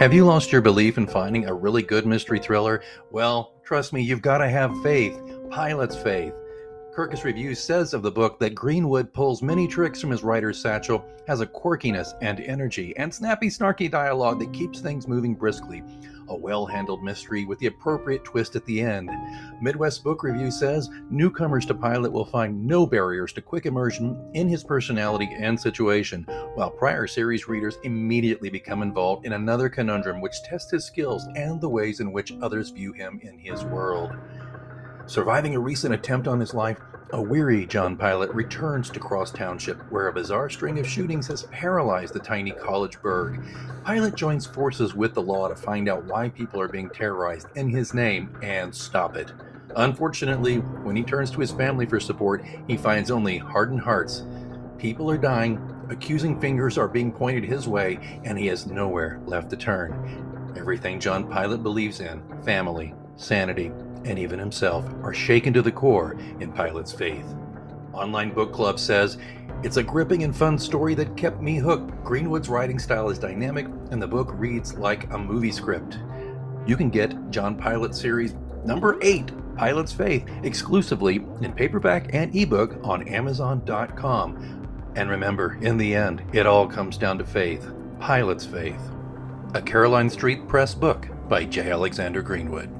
Have you lost your belief in finding a really good mystery thriller? Well, trust me, you've got to have faith. Pilot's faith. Kirkus Review says of the book that Greenwood pulls many tricks from his writer's satchel, has a quirkiness and energy, and snappy, snarky dialogue that keeps things moving briskly. A well handled mystery with the appropriate twist at the end. Midwest Book Review says newcomers to Pilot will find no barriers to quick immersion in his personality and situation, while prior series readers immediately become involved in another conundrum which tests his skills and the ways in which others view him in his world. Surviving a recent attempt on his life, a weary John Pilot returns to Cross Township, where a bizarre string of shootings has paralyzed the tiny college burg. Pilot joins forces with the law to find out why people are being terrorized in his name and stop it. Unfortunately, when he turns to his family for support, he finds only hardened hearts. People are dying, accusing fingers are being pointed his way, and he has nowhere left to turn. Everything John Pilot believes in family, sanity, and even himself are shaken to the core in Pilot's faith. Online Book Club says, It's a gripping and fun story that kept me hooked. Greenwood's writing style is dynamic, and the book reads like a movie script. You can get John Pilot series number 8, Pilot's Faith, exclusively in paperback and ebook on Amazon.com. And remember, in the end, it all comes down to faith. Pilot's Faith. A Caroline Street Press book by J. Alexander Greenwood.